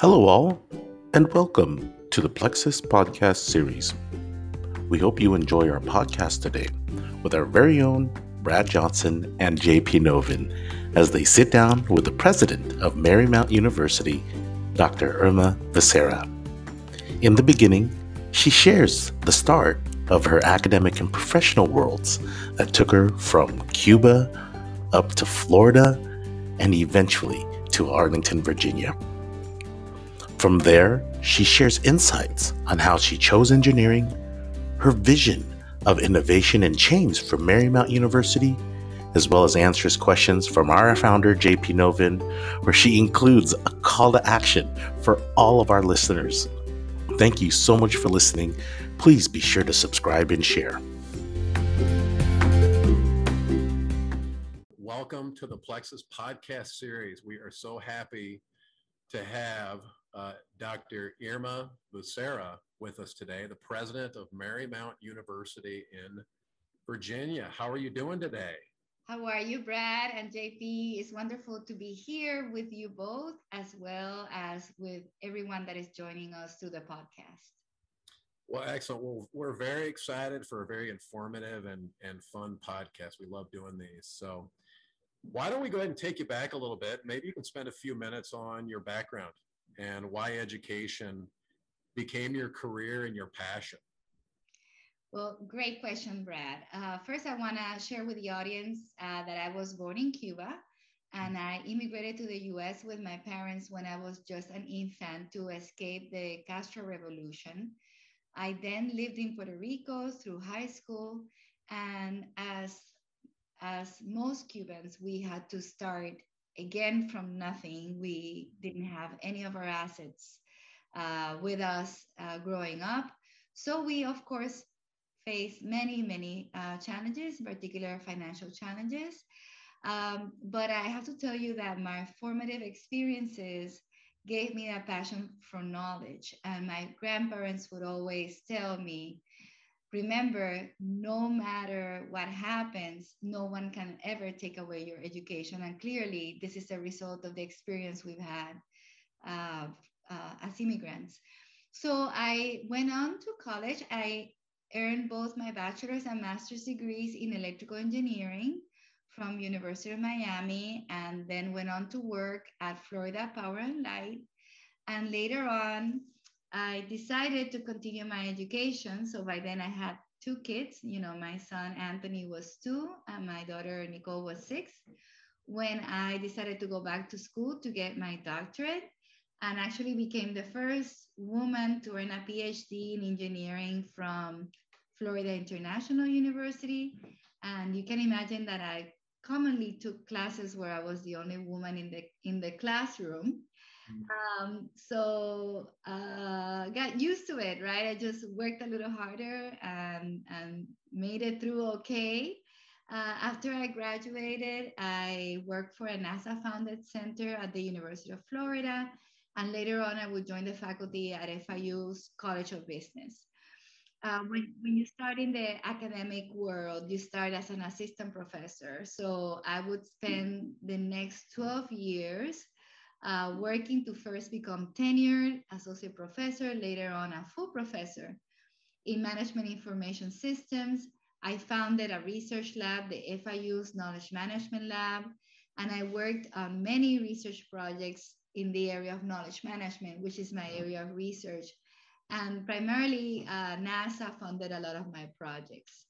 Hello, all, and welcome to the Plexuss Podcast Series. We hope you enjoy our podcast today with our very own Brad Johnson and JP Novin as they sit down with the president of Marymount University, Dr. Irma Becerra. In the beginning, she shares the start of her academic and professional worlds that took her from Cuba up to Florida and eventually to Arlington, Virginia. From there, she shares insights on how she chose engineering, her vision of innovation and change for Marymount University, as well as answers questions from our founder, JP Novin, where she includes a call to action for all of our listeners. Thank you so much for listening. Please be sure to subscribe and share. Welcome to the Plexuss podcast series. We are so happy to have uh, Dr. Irma Becerra with us today, the president of Marymount University in Virginia. How are you doing today? How are you, Brad and JP? It's wonderful to be here with you both, as well as with everyone that is joining us through the podcast. Well, excellent. Well, we're very excited for a very informative and, and fun podcast. We love doing these. So, why don't we go ahead and take you back a little bit? Maybe you can spend a few minutes on your background and why education became your career and your passion. Well, great question, Brad. Uh, first, I want to share with the audience uh, that I was born in Cuba and I immigrated to the US with my parents when I was just an infant to escape the Castro Revolution. I then lived in Puerto Rico through high school. And as, as most Cubans, we had to start again from nothing. We didn't have any of our assets uh, with us uh, growing up. So we, of course, faced many, many uh, challenges, in particular financial challenges. Um, but I have to tell you that my formative experiences gave me a passion for knowledge. And my grandparents would always tell me, remember, no matter what happens, no one can ever take away your education. And clearly, this is a result of the experience we've had uh, uh, as immigrants. So I went on to college. I earned both my bachelor's and master's degrees in electrical engineering from University of Miami and then went on to work at Florida Power and Light. And later on, I decided to continue my education. So by then I had two kids. You know, my son Anthony was two and my daughter Nicole was six. When I decided to go back to school to get my doctorate, and actually became the first woman to earn a PhD in engineering from Florida International University. And you can imagine that I commonly took classes where I was the only woman in the in the classroom. Mm-hmm. Um, so uh, got used to it, right? I just worked a little harder and and made it through okay. Uh, after I graduated, I worked for a NASA founded center at the University of Florida and later on, I would join the faculty at FIU's College of Business. Uh, when, when you start in the academic world, you start as an assistant professor. So I would spend the next 12 years uh, working to first become tenured associate professor, later on a full professor in management information systems. I founded a research lab, the FIU's Knowledge Management Lab, and I worked on many research projects in the area of knowledge management, which is my area of research. And primarily, uh, NASA funded a lot of my projects.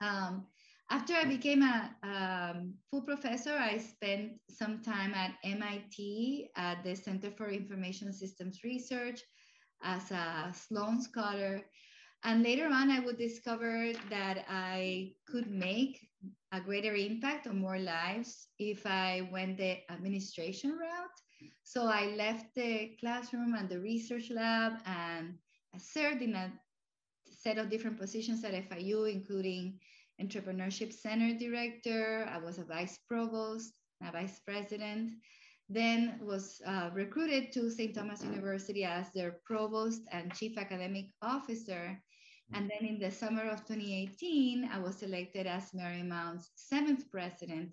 Um, after I became a um, full professor, I spent some time at MIT at the Center for Information Systems Research as a Sloan Scholar. And later on, I would discover that I could make a greater impact on more lives if I went the administration route. So I left the classroom and the research lab and served in a set of different positions at FIU, including entrepreneurship center director. I was a vice provost, a vice president. Then was uh, recruited to St. Thomas University as their provost and chief academic officer. And then in the summer of 2018, I was selected as Marymount's seventh president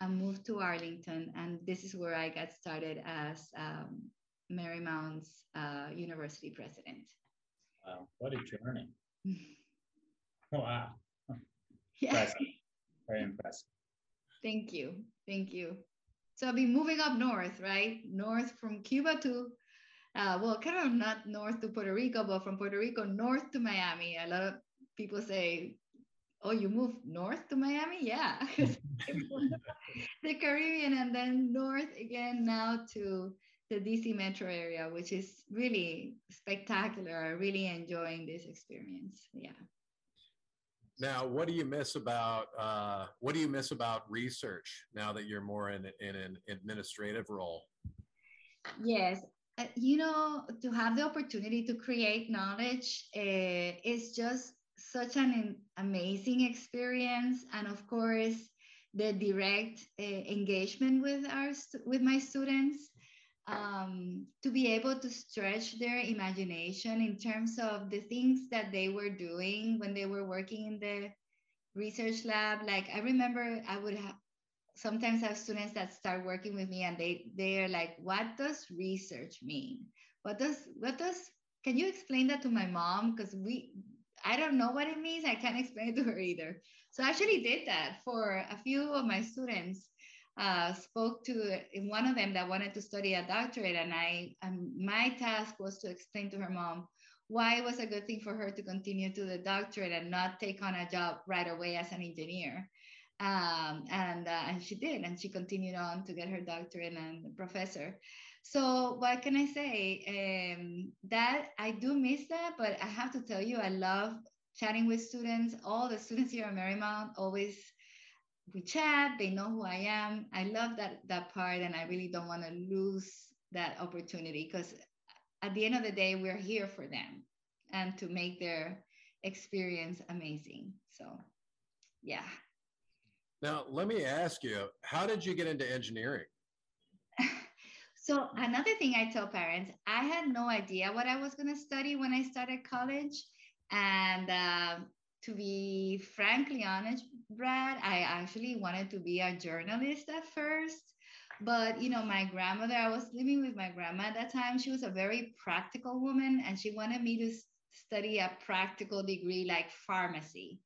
I moved to Arlington, and this is where I got started as um, Marymount's uh, university president. Wow, what a journey. wow. Yeah. Impressive. Very impressive. Thank you. Thank you. So I'll be moving up north, right? North from Cuba to, uh, well, kind of not north to Puerto Rico, but from Puerto Rico north to Miami. A lot of people say, oh, you moved north to Miami? Yeah. the Caribbean and then north again now to the DC metro area, which is really spectacular. Really enjoying this experience. Yeah. Now, what do you miss about uh, what do you miss about research now that you're more in, in an administrative role? Yes, uh, you know, to have the opportunity to create knowledge uh, is just such an amazing experience, and of course, the direct uh, engagement with our with my students um, to be able to stretch their imagination in terms of the things that they were doing when they were working in the research lab. Like I remember I would have sometimes have students that start working with me and they they're like, what does research mean? What does what does can you explain that to my mom? Because we I don't know what it means. I can't explain it to her either. So I actually did that for a few of my students uh, spoke to one of them that wanted to study a doctorate, and I, my task was to explain to her mom why it was a good thing for her to continue to the doctorate and not take on a job right away as an engineer. Um, and uh, and she did, and she continued on to get her doctorate and professor. So what can I say? Um, that I do miss that, but I have to tell you, I love chatting with students. All the students here at Marymount always we chat they know who i am. I love that that part and i really don't want to lose that opportunity because at the end of the day we're here for them and to make their experience amazing so yeah. Now let me ask you how did you get into engineering? So another thing i tell parents i had no idea what i was going to study when i started college and uh, to be frankly honest, Brad, I actually wanted to be a journalist at first. But you know, my grandmother, I was living with my grandma at that time. She was a very practical woman, and she wanted me to study a practical degree like pharmacy.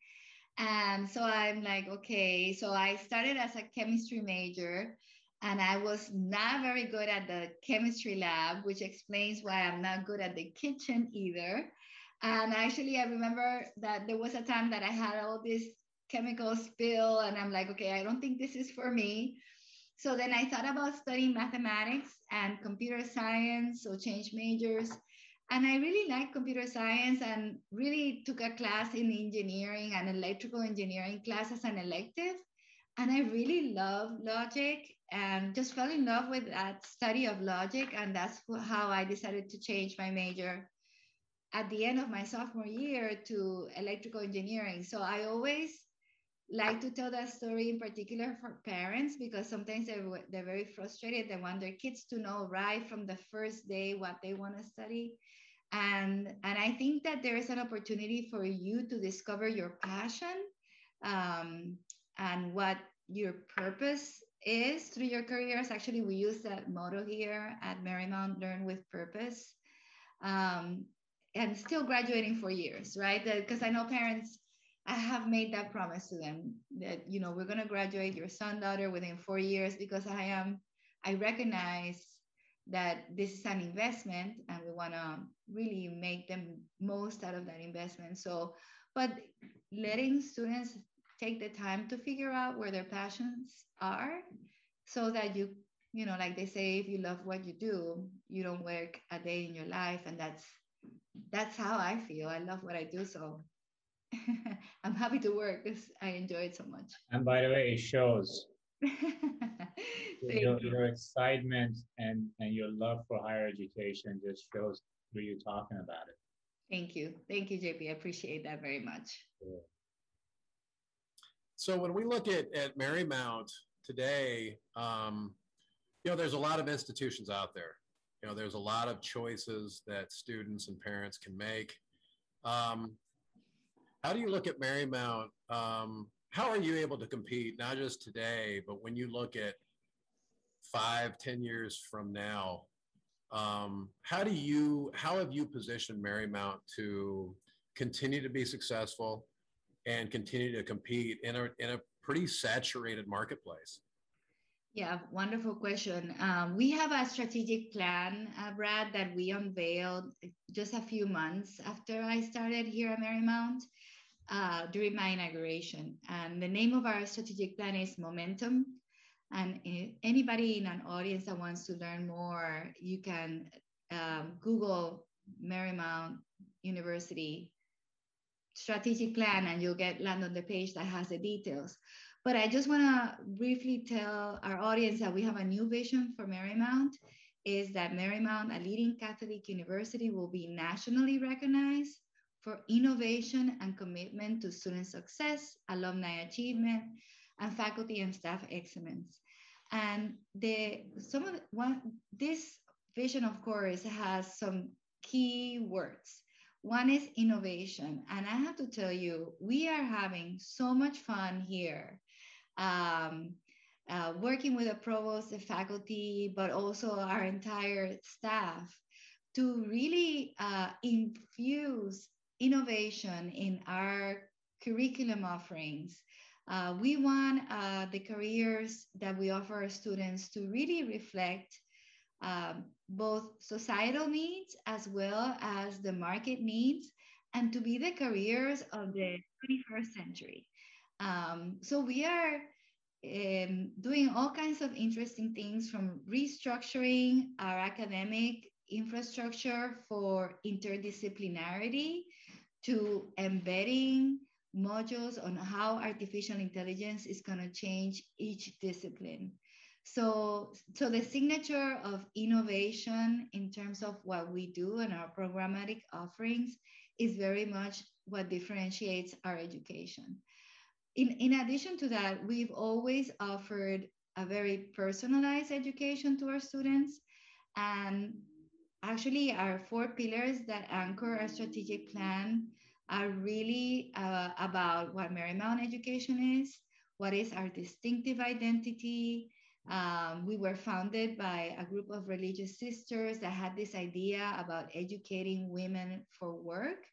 And so I'm like, okay. So I started as a chemistry major, and I was not very good at the chemistry lab, which explains why I'm not good at the kitchen either. And actually, I remember that there was a time that I had all this chemical spill, and I'm like, okay, I don't think this is for me. So then I thought about studying mathematics and computer science, so change majors. And I really liked computer science and really took a class in engineering and electrical engineering class as an elective. And I really love logic and just fell in love with that study of logic. And that's how I decided to change my major at the end of my sophomore year to electrical engineering. So I always like to tell that story in particular for parents because sometimes they're, they're very frustrated. They want their kids to know right from the first day what they want to study. And, and I think that there is an opportunity for you to discover your passion um, and what your purpose is through your careers. Actually, we use that motto here at Marymount Learn with Purpose. Um, and still graduating for years, right? Because I know parents, I have made that promise to them that, you know, we're going to graduate your son, daughter within four years because I am, I recognize that this is an investment and we want to really make them most out of that investment. So, but letting students take the time to figure out where their passions are so that you you know like they say if you love what you do you don't work a day in your life and that's that's how I feel. I love what I do. So I'm happy to work because I enjoy it so much. And by the way, it shows. your, your, excitement and, and your love for higher education just shows through you talking about it. Thank you. Thank you, JP. I appreciate that very much. So when we look at, at Marymount today, um, you know, there's a lot of institutions out there you know there's a lot of choices that students and parents can make. Um, how do you look at marymount? Um, how are you able to compete not just today but when you look at five ten years from now? Um, how do you, how have you positioned Marymount to continue to be successful and continue to compete in a, in a pretty saturated marketplace? Yeah, wonderful question. Um, we have a strategic plan, uh, Brad, that we unveiled just a few months after I started here at Marymount uh, during my inauguration. And the name of our strategic plan is Momentum. And anybody in an audience that wants to learn more, you can um, Google Marymount University strategic plan and you'll get land on the page that has the details. But I just want to briefly tell our audience that we have a new vision for Marymount is that Marymount, a leading Catholic university, will be nationally recognized for innovation and commitment to student success, alumni achievement, and faculty and staff excellence. And the some of the, one this vision, of course, has some key words. One is innovation. And I have to tell you, we are having so much fun here. Um, uh, working with the provost, the faculty, but also our entire staff to really uh, infuse innovation in our curriculum offerings. Uh, we want uh, the careers that we offer our students to really reflect um, both societal needs as well as the market needs and to be the careers of the 21st century. Um, so we are um, doing all kinds of interesting things from restructuring our academic infrastructure for interdisciplinarity to embedding modules on how artificial intelligence is going to change each discipline. So, so the signature of innovation in terms of what we do and our programmatic offerings is very much what differentiates our education. In, in addition to that, we've always offered a very personalized education to our students. And actually, our four pillars that anchor our strategic plan are really uh, about what Marymount education is, what is our distinctive identity, um, we were founded by a group of religious sisters that had this idea about educating women for work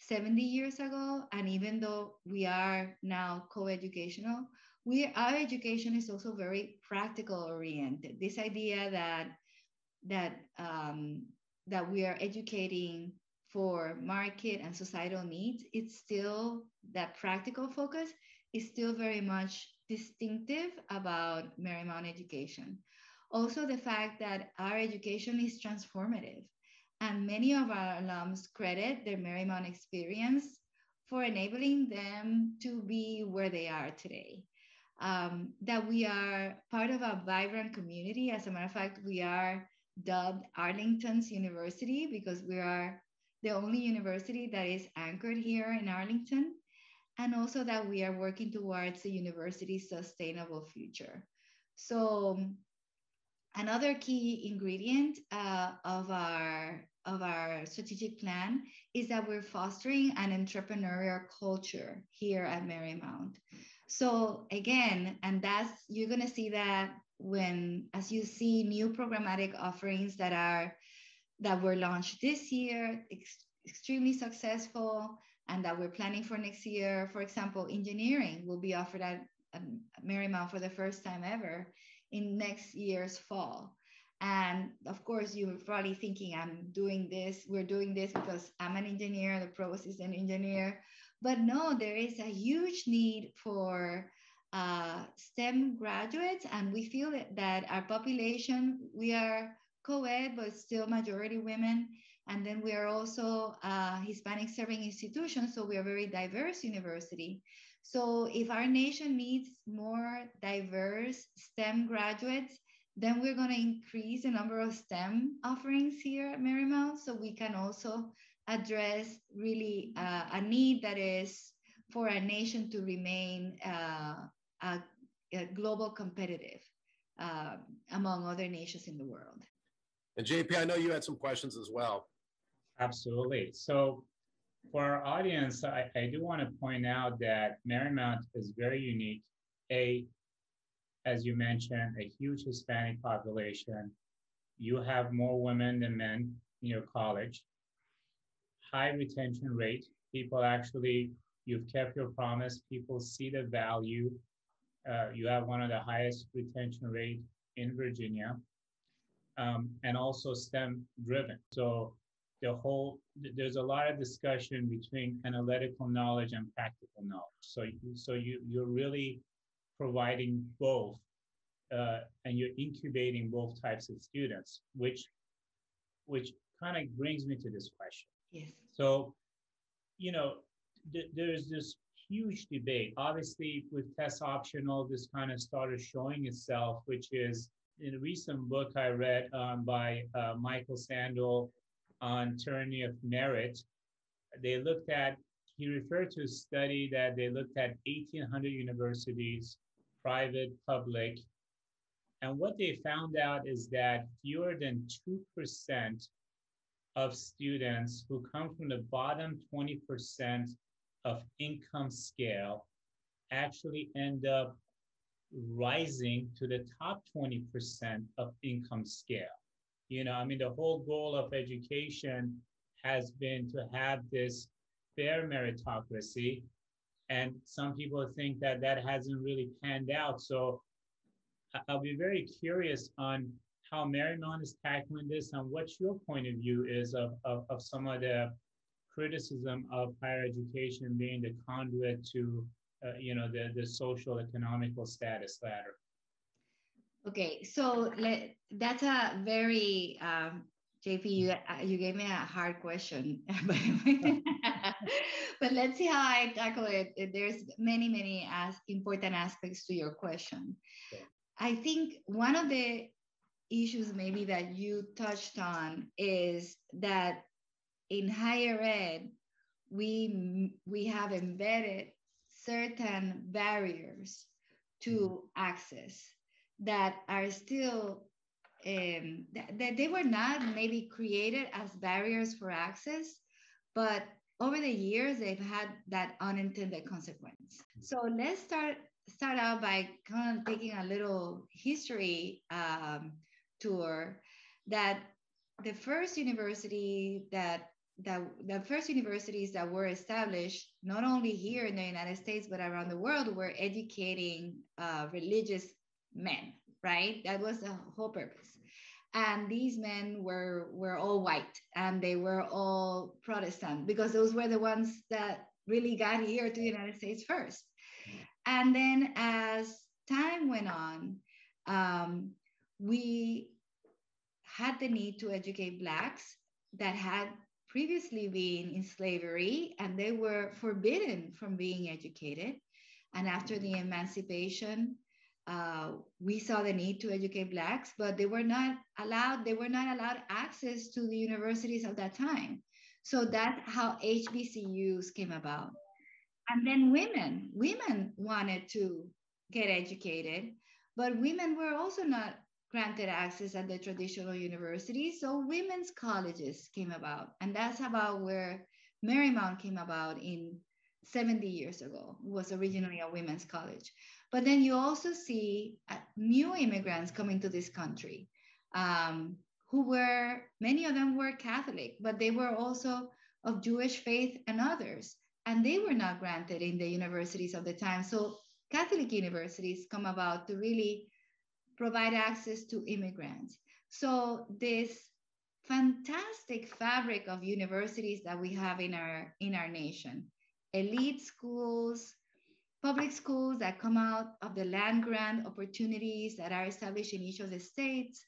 70 years ago. And even though we are now co-educational, we our education is also very practical oriented. This idea that that um, that we are educating for market and societal needs, it's still that practical focus is still very much distinctive about Marymount education. Also, the fact that our education is transformative, and many of our alums credit their Marymount experience for enabling them to be where they are today. Um, that we are part of a vibrant community. As a matter of fact, we are dubbed Arlington's University because we are the only university that is anchored here in Arlington and also that we are working towards the university's sustainable future. So another key ingredient uh, of our of our strategic plan is that we're fostering an entrepreneurial culture here at Marymount. So again, and that's you're gonna see that when as you see new programmatic offerings that are that were launched this year, ex- extremely successful and that we're planning for next year. For example, engineering will be offered at, at Marymount for the first time ever in next year's fall. And of course, you're probably thinking, I'm doing this, we're doing this because I'm an engineer, the provost is an engineer. But no, there is a huge need for uh, STEM graduates, and we feel that, our population, we are co ed, but still majority women. And then we are also a Hispanic serving institution, so we are a very diverse university. So if our nation needs more diverse STEM graduates, then we're going to increase the number of STEM offerings here at Marymount so we can also address really uh, a need that is for a nation to remain uh, a, a, global competitive uh, among other nations in the world. And JP, I know you had some questions as well. Absolutely. So for our audience, I, I do want to point out that Marymount is very unique. A, as you mentioned, a huge Hispanic population. you have more women than men in your college, high retention rate. People actually, you've kept your promise. People see the value. Uh, you have one of the highest retention rate in Virginia, um, and also STEM driven. So the whole there's a lot of discussion between analytical knowledge and practical knowledge. So so you you're really providing both, uh, and you're incubating both types of students, which which kind of brings me to this question. Yes. So, you know, th- there's this huge debate. Obviously, with test optional, this kind of started showing itself, which is in a recent book I read um, by uh, Michael Sandel on tyranny of merit. They looked at, he referred to a study that they looked at 1,800 universities, private, public, and what they found out is that fewer than 2% of students who come from the bottom 20% of income scale actually end up rising to the top 20% of income scale. You know, I mean, the whole goal of education has been to have this fair meritocracy. And some people think that that hasn't really panned out. So I'll be very curious on how Marymount is tackling this and what your point of view is of, of, of some of the criticism of higher education being the conduit to, uh, you know, the, the social economical status ladder. Okay, so let, that's a very, um, JP, you, you gave me a hard question, but let's see how I tackle it. There's many, many as important aspects to your question. I think one of the issues maybe that you touched on is that in higher ed, we, we have embedded certain barriers to mm-hmm. access that are still um, that, that they were not maybe created as barriers for access, but over the years they've had that unintended consequence. So let's start start out by kind of taking a little history um, tour that the first university that that the first universities that were established not only here in the united states but around the world were educating uh, religious men right? That was the whole purpose and these men were were all white and they were all protestant because those were the ones that really got here to the united states first and then as time went on um, we had the need to educate Blacks that had previously been in slavery and they were forbidden from being educated. And after the emancipation, uh, we saw the need to educate Blacks, but they were not allowed, they were not allowed access to the universities of that time. So that's how HBCUs came about. And then women, women wanted to get educated, but women were also not granted access at the traditional universities. So women's colleges came about. And that's about where Marymount came about in 70 years ago. Was originally a women's college. But then you also see uh, new immigrants coming to this country um, who were, many of them were Catholic, but they were also of Jewish faith and others. And they were not granted in the universities of the time. So Catholic universities come about to really provide access to immigrants. So this fantastic fabric of universities that we have in our in our nation, elite schools, public schools that come out of the land grant opportunities that are established in each of the states.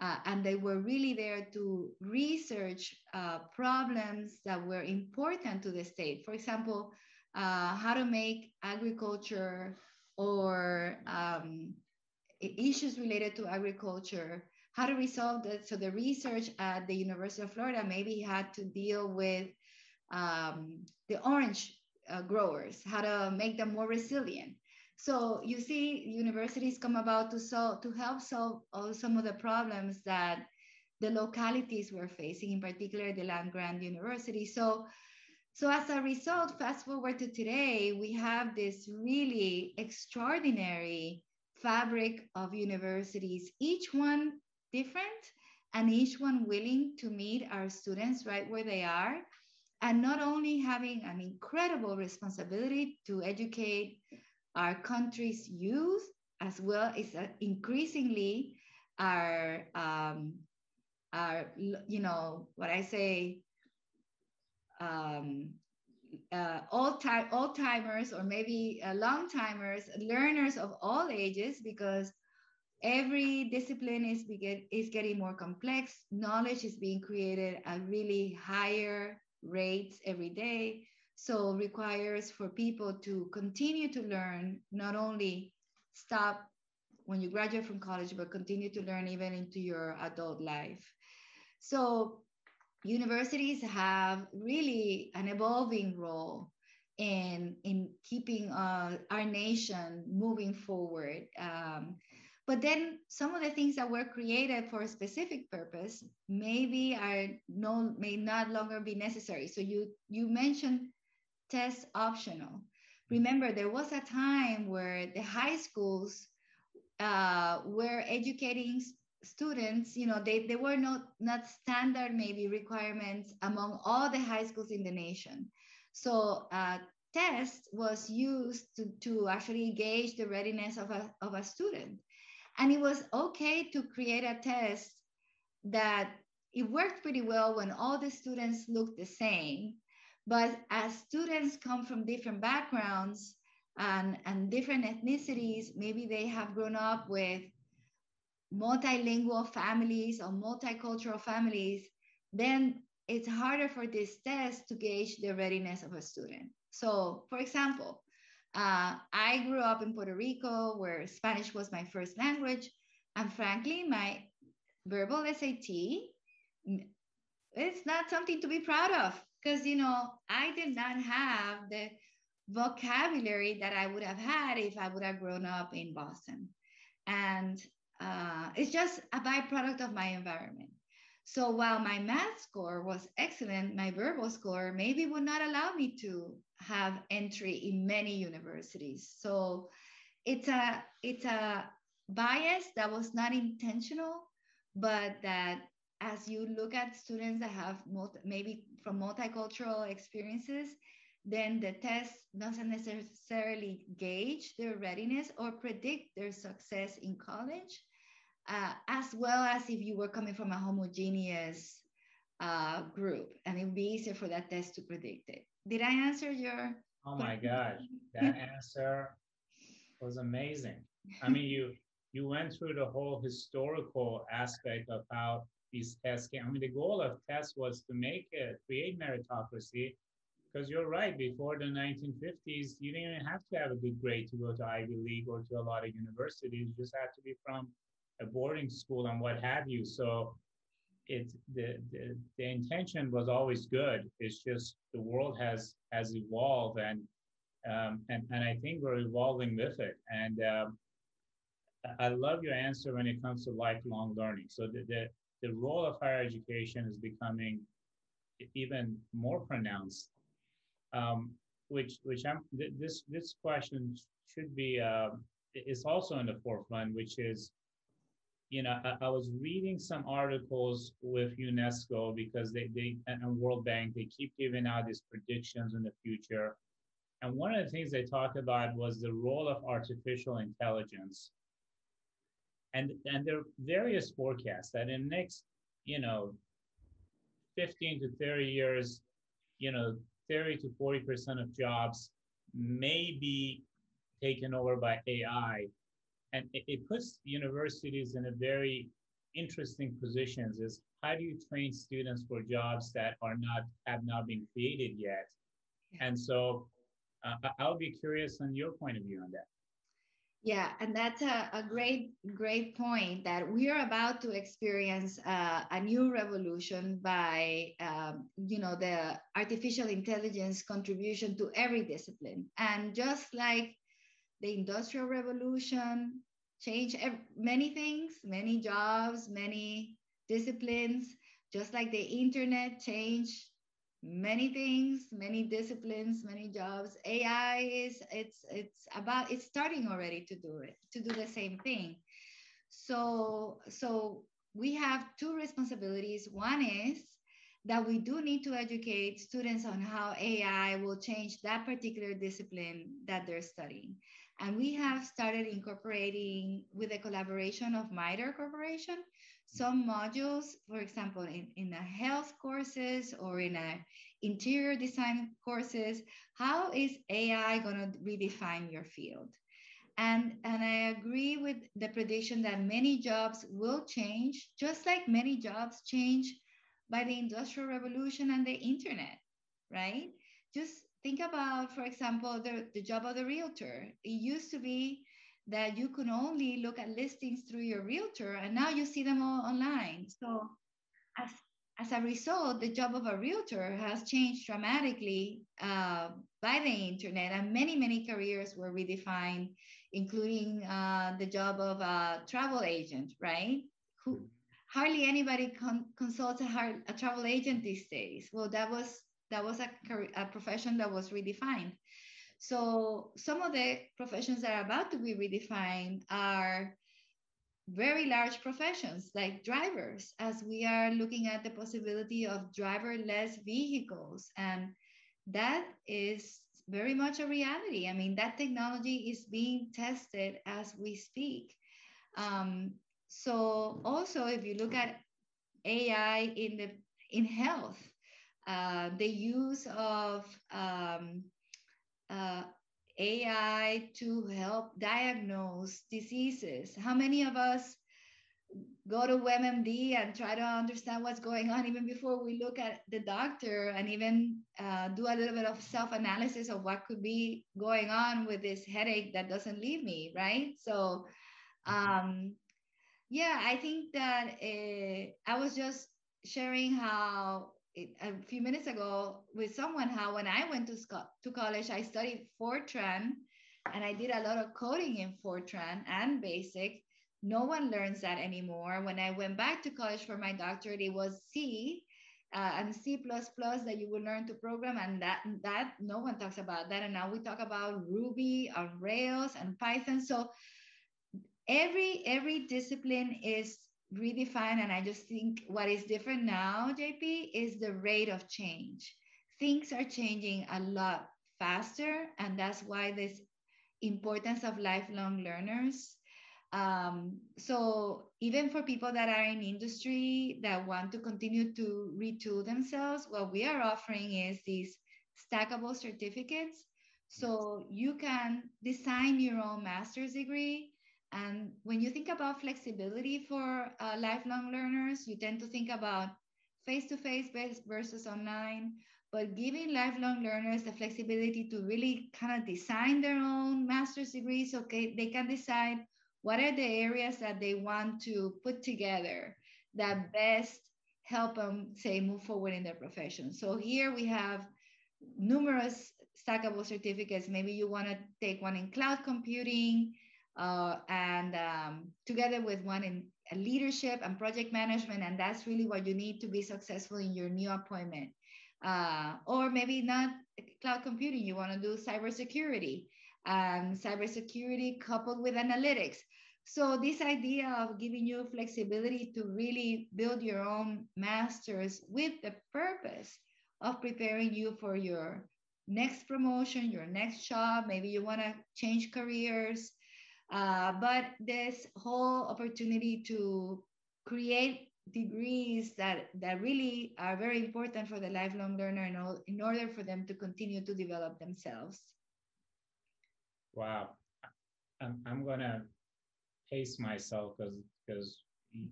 Uh, and they were really there to research uh, problems that were important to the state. For example, uh, how to make agriculture or um, issues related to agriculture, how to resolve that. So the research at the University of Florida maybe had to deal with um, the orange uh, growers, how to make them more resilient. So you see universities come about to solve, to help solve some of the problems that the localities were facing, in particular the land grant university. So, so as a result, fast forward to today, we have this really extraordinary fabric of universities, each one different and each one willing to meet our students right where they are and not only having an incredible responsibility to educate our country's youth as well as increasingly our um, our you know what I say um, uh, old timers or maybe uh, long timers learners of all ages because every discipline is begin, is getting more complex. Knowledge is being created at really higher rates every day. So requires for people to continue to learn not only stop when you graduate from college but continue to learn even into your adult life. So universities have really an evolving role in in keeping uh, our nation moving forward. Um, but then some of the things that were created for a specific purpose maybe are no may not longer be necessary. So you you mentioned test optional. Remember, there was a time where the high schools uh, were educating students. You know, they, they were not not standard maybe requirements among all the high schools in the nation. So uh, test was used to, to actually gauge the readiness of a, of a student. And it was okay to create a test that it worked pretty well when all the students looked the same. But as students come from different backgrounds and, and different ethnicities, maybe they have grown up with multilingual families or multicultural families, then it's harder for this test to gauge the readiness of a student. So, for example, uh, I grew up in Puerto Rico where Spanish was my first language. And frankly, my verbal SAT, it's not something to be proud of because, you know, I did not have the vocabulary that I would have had if I would have grown up in Boston. And uh, it's just a byproduct of my environment. So while my math score was excellent, my verbal score maybe would not allow me to have entry in many universities. So it's a it's a bias that was not intentional, but that as you look at students that have multi, maybe from multicultural experiences, then the test doesn't necessarily gauge their readiness or predict their success in college, uh, as well as if you were coming from a homogeneous uh, group, and it would be easier for that test to predict it. Did I answer your? Oh my gosh, that answer was amazing. I mean, you you went through the whole historical aspect of how these tests came. I mean, the goal of tests was to make it create meritocracy, because you're right. Before the 1950s, you didn't even have to have a good grade to go to Ivy League or to a lot of universities. You just had to be from a boarding school and what have you. So it's the, the, the intention was always good. It's just the world has has evolved and um, and and I think we're evolving with it. And um, I love your answer when it comes to lifelong learning. So the, the the role of higher education is becoming even more pronounced. Um, which which I'm th- this this question should be uh, is also in the forefront, which is you know, I, I, was reading some articles with UNESCO because they, they and World Bank, they keep giving out these predictions in the future. And one of the things they talked about was the role of artificial intelligence. And, and there are various forecasts that in next, you know, 15 to 30 years, you know, 30 to 40% of jobs may be taken over by AI and it, it puts universities in a very interesting positions is how do you train students for jobs that are not have not been created yet? And so uh, i'll be curious on your point of view on that. Yeah and that's a, a great great point that we are about to experience uh, a new revolution by um, you know the artificial intelligence contribution to every discipline. And just like the industrial revolution changed many things, many jobs, many disciplines, just like the internet changed many things, many disciplines, many jobs. AI is it's it's about it's starting already to do it, to do the same thing. So so we have two responsibilities. One is that we do need to educate students on how AI will change that particular discipline that they're studying. And we have started incorporating with the collaboration of MITRE Corporation, some modules, for example, in, in the health courses or in a interior design courses, how is AI gonna redefine your field? And, and I agree with the prediction that many jobs will change, just like many jobs change by the industrial revolution and the internet, right? Just think about, for example, the, the job of the realtor. It used to be that you could only look at listings through your realtor, and now you see them all online. So as as a result, the job of a realtor has changed dramatically uh, by the internet, and many, many careers were redefined, including uh, the job of a travel agent, right? Who hardly anybody con- consults a, hard, a, travel agent these days. Well, that was that was a, a profession that was redefined. So some of the professions that are about to be redefined are very large professions like drivers, as we are looking at the possibility of driverless vehicles. And that is very much a reality. I mean, that technology is being tested as we speak. Um, so also, if you look at AI in the in health, the use of um, uh, AI to help diagnose diseases. How many of us go to WebMD and try to understand what's going on even before we look at the doctor and even uh, do a little bit of self analysis of what could be going on with this headache that doesn't leave me, right? So, um, yeah, I think that uh, I was just sharing how a few minutes ago with someone how when I went to, to college, I studied Fortran and I did a lot of coding in Fortran and BASIC. No one learns that anymore. When I went back to college for my doctorate, it was C uh, and C++ that you will learn to program, and that that no one talks about that. And now we talk about Ruby on Rails and Python. So every every discipline is redefine. And I just think what is different now, JP, is the rate of change. Things are changing a lot faster, and that's why this importance of lifelong learners. Um, so even for people that are in industry that want to continue to retool themselves, what we are offering is these stackable certificates. So you can design your own master's degree and when you think about flexibility for uh, lifelong learners, you tend to think about face-to-face versus online, but giving lifelong learners the flexibility to really kind of design their own master's degrees, okay, they can decide what are the areas that they want to put together that best help them say move forward in their profession. So here we have numerous stackable certificates. Maybe you want to take one in cloud computing, uh, and um, together with one in leadership and project management. And that's really what you need to be successful in your new appointment. Uh, or maybe not cloud computing, you want to do cybersecurity and cybersecurity coupled with analytics. So this idea of giving you flexibility to really build your own masters with the purpose of preparing you for your next promotion, your next job. Maybe you want to change careers. Uh, but this whole opportunity to create degrees that, that really are very important for the lifelong learner in, all, in order for them to continue to develop themselves. Wow. I'm, I'm going to pace myself because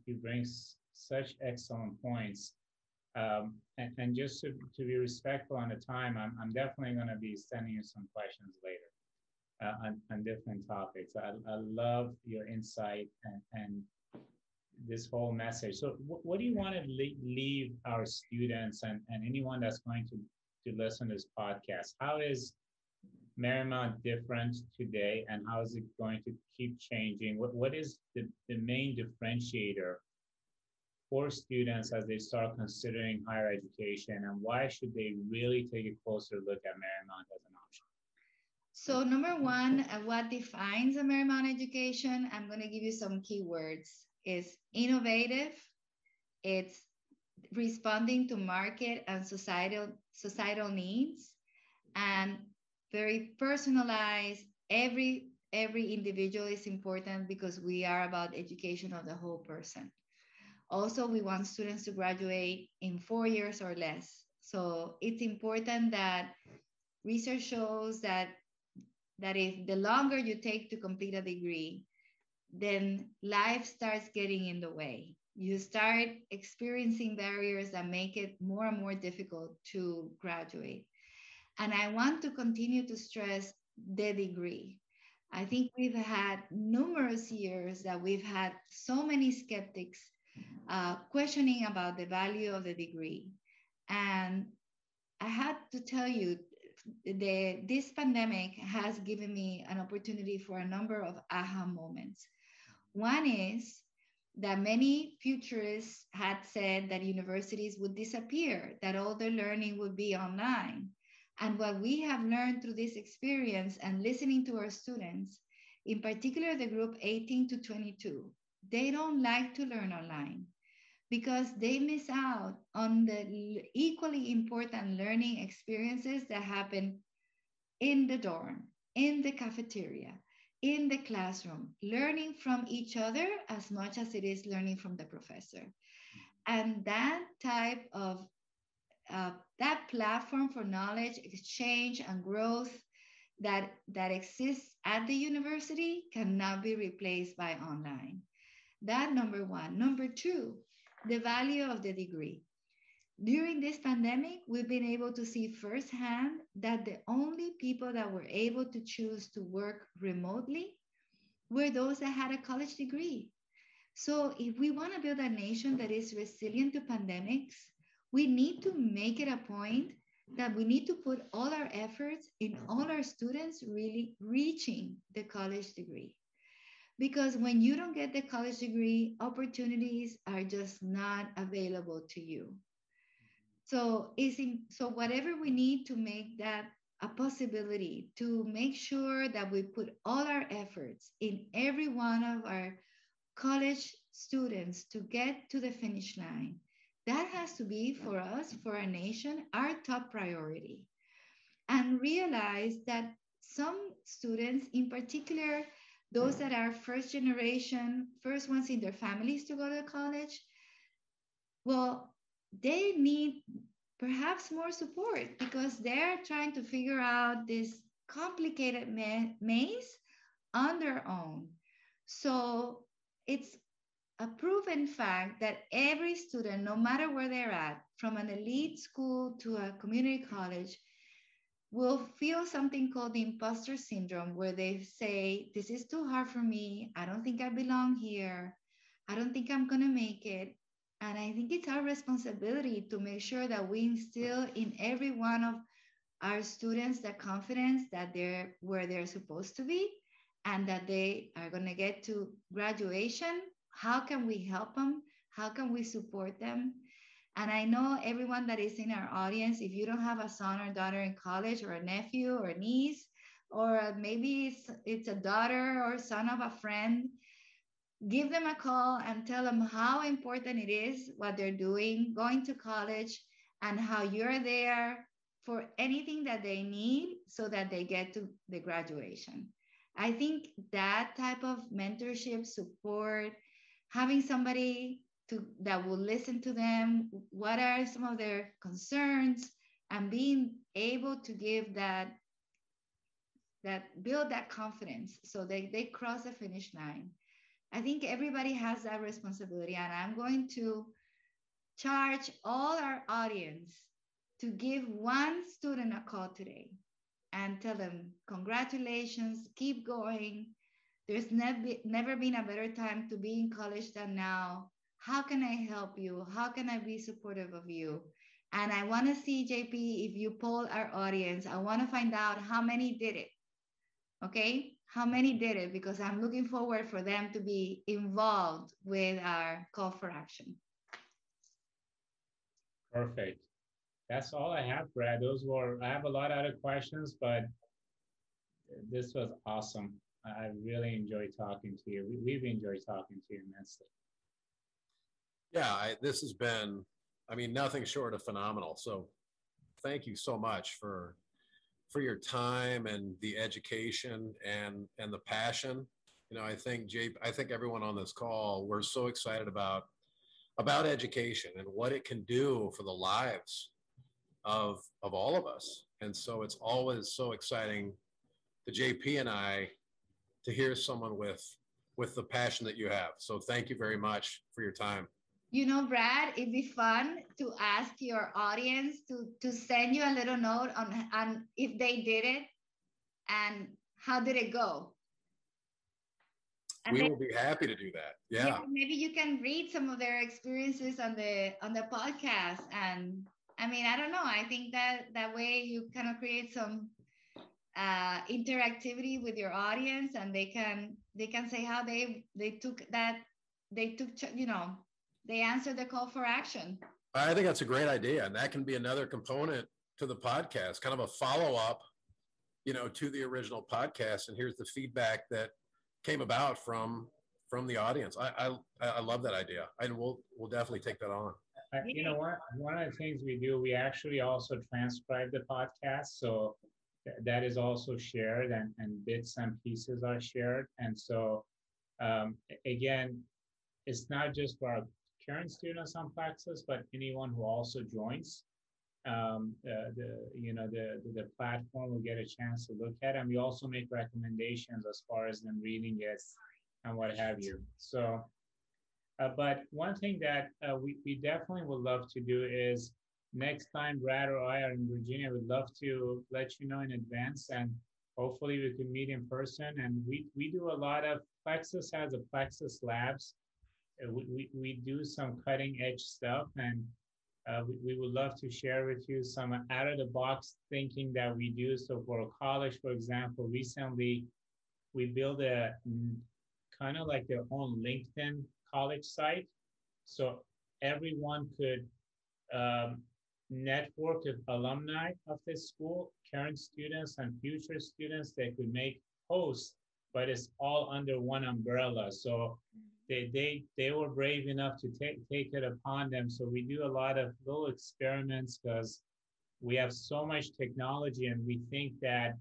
he brings such excellent points. Um, and, and, just to, to be respectful on the time, I'm, I'm definitely going to be sending you some questions later uh, on, on different topics. I, I love your insight and, and this whole message. So what do you want to leave our students and, and anyone that's going to, to listen to this podcast? How is Marymount different today and how is it going to keep changing? What, what is the, the main differentiator for students as they start considering higher education and why should they really take a closer look at Marymount as an? So number one, uh, what defines a Marymount education? I'm going to give you some keywords. Is innovative, It's responding to market and societal societal needs. And very personalized. Every every individual is important because we are about education of the whole person. Also we want students to graduate in four years or less. So it's important that research shows that that if the longer you take to complete a degree then life starts getting in the way you start experiencing barriers that make it more and more difficult to graduate. And I want to continue to stress the degree. I think we've had numerous years that we've had so many skeptics uh, questioning about the value of the degree. And I had to tell you, the, this pandemic has given me an opportunity for a number of aha moments. One is that many futurists had said that universities would disappear, that all the learning would be online. And what we have learned through this experience and listening to our students, in particular the group 18 to 22, they don't like to learn online because they miss out on the equally important learning experiences that happen in the dorm, in the cafeteria, in the classroom, learning from each other as much as it is learning from the professor. And that type of uh, that platform for knowledge exchange and growth that that exists at the university cannot be replaced by online. That number one. Number two, the value of the degree. During this pandemic, we've been able to see firsthand that the only people that were able to choose to work remotely were those that had a college degree. So if we want to build a nation that is resilient to pandemics, we need to make it a point that we need to put all our efforts in all our students really reaching the college degree. Because when you don't get the college degree, opportunities are just not available to you. So is so whatever we need to make that a possibility to make sure that we put all our efforts in every one of our college students to get to the finish line. That has to be for us, for our nation, our top priority. And realize that some students, in particular, those that are first generation, first ones in their families to go to college, well, they need perhaps more support because they're trying to figure out this complicated ma- maze on their own. So it's a proven fact that every student, no matter where they're at, from an elite school to a community college, will feel something called the imposter syndrome, where they say, This is too hard for me. I don't think I belong here. I don't think I'm going to make it. And I think it's our responsibility to make sure that we instill in every one of our students the confidence that they're where they're supposed to be and that they are going to get to graduation. How can we help them? How can we support them? And I know everyone that is in our audience, if you don't have a son or daughter in college or a nephew or a niece, or maybe it's, it's a daughter or son of a friend, give them a call and tell them how important it is what they're doing, going to college, and how you're there for anything that they need so that they get to the graduation. I think that type of mentorship, support, having somebody to, that will listen to them, what are some of their concerns, and being able to give that that build that confidence so they, they cross the finish line I think everybody has that responsibility, and I'm going to charge all our audience to give one student a call today and tell them, Congratulations, keep going. There's never, never been a better time to be in college than now. How can I help you? How can I be supportive of you? And I want to see, JP, if you poll our audience, I want to find out how many did it. Okay how many did it because I'm looking forward for them to be involved with our call for action. Perfect. That's all I have, Brad. Those were, I have a lot of other questions, but this was awesome. I really enjoyed talking to you. We, have enjoyed talking to you immensely. Yeah, I, this has been, I mean, nothing short of phenomenal. So thank you so much for for your time and the education and and the passion. You know, I think Jay, I think everyone on this call, we're so excited about about education and what it can do for the lives of of all of us. And so it's always so exciting to JP and I to hear someone with with the passion that you have. So thank you very much for your time. You know, Brad, it'd be fun to ask your audience to to send you a little note on on if they did it and how did it go. And we will be happy to do that. Yeah. yeah. Maybe you can read some of their experiences on the on the podcast and I mean, I don't know. I think that that way you kind of create some uh, interactivity with your audience, and they can they can say how they they took that they took you know they answered the call for action. I think that's a great idea, and that can be another component to the podcast, kind of a follow up, you know, to the original podcast. And here's the feedback that came about from from the audience. I I, I love that idea, and we'll we'll definitely take that on you know what? One of the things we do, we actually also transcribe the podcast. So th- that is also shared and, and bits and pieces are shared. And so um, again, it's not just for our current students on Plexuss, but anyone who also joins. Um, uh, the you know the, the, the platform will get a chance to look at, and we also make recommendations as far as them reading it and what have you. So uh, but one thing that uh, we, we definitely would love to do is next time Brad or I are in Virginia, we'd love to let you know in advance and hopefully we can meet in person. And we, we do a lot of, Plexuss has a Plexuss Labs. Uh, we, we, we do some cutting edge stuff and uh, we, we would love to share with you some out of the box thinking that we do. So for a college, for example, recently we built a mm, kind of like their own LinkedIn college site. So everyone could um, network with alumni of this school, current students and future students. They could make posts, but it's all under one umbrella. So they, they, they were brave enough to take, take it upon them. So we do a lot of little experiments because we have so much technology and we think that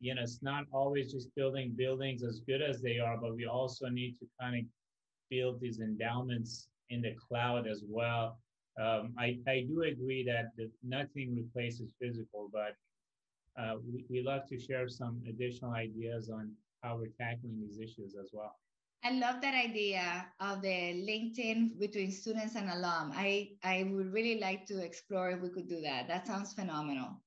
you know it's not always just building buildings as good as they are but we also need to kind of build these endowments in the cloud as well. Um, I, I do agree that the, nothing replaces physical, but uh, we, we love to share some additional ideas on how we're tackling these issues as well. I love that idea of the LinkedIn between students and alum. I, I would really like to explore if we could do that. That sounds phenomenal.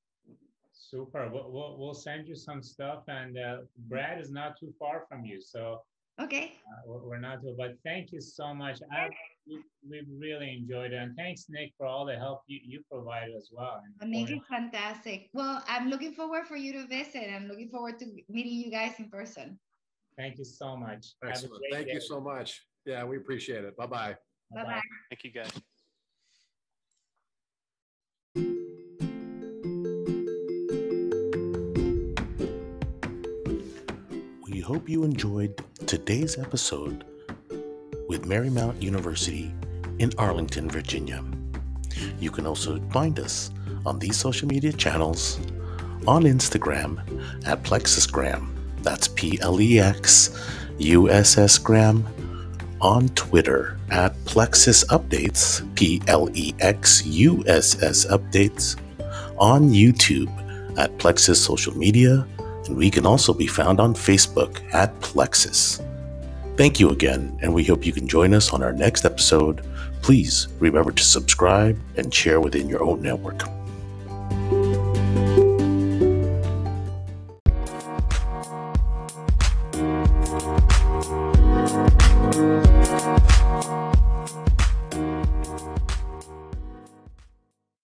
Super. We'll, we'll, we'll send you some stuff, and uh, Brad is not too far from you. So Okay. Uh, we're not, too, but thank you so much. I, we, we really enjoyed it. And thanks, Nick, for all the help you, you provided as well. Nick is fantastic. Well, I'm looking forward for you to visit. I'm looking forward to meeting you guys in person. Thank you so much. Excellent. Thank day. you so much. Yeah, we appreciate it. Bye-bye. Bye-bye. Thank you, guys. We hope you enjoyed today's episode with Marymount University in Arlington, Virginia. You can also find us on these social media channels on Instagram at Plexussgram. That's P L E X U S S Gram. On Twitter at Plexuss Updates, P L E X U S S Updates. On YouTube at Plexuss Social Media and we can also be found on Facebook at Plexuss. Thank you again, and we hope you can join us on our next episode. Please remember to subscribe and share within your own network.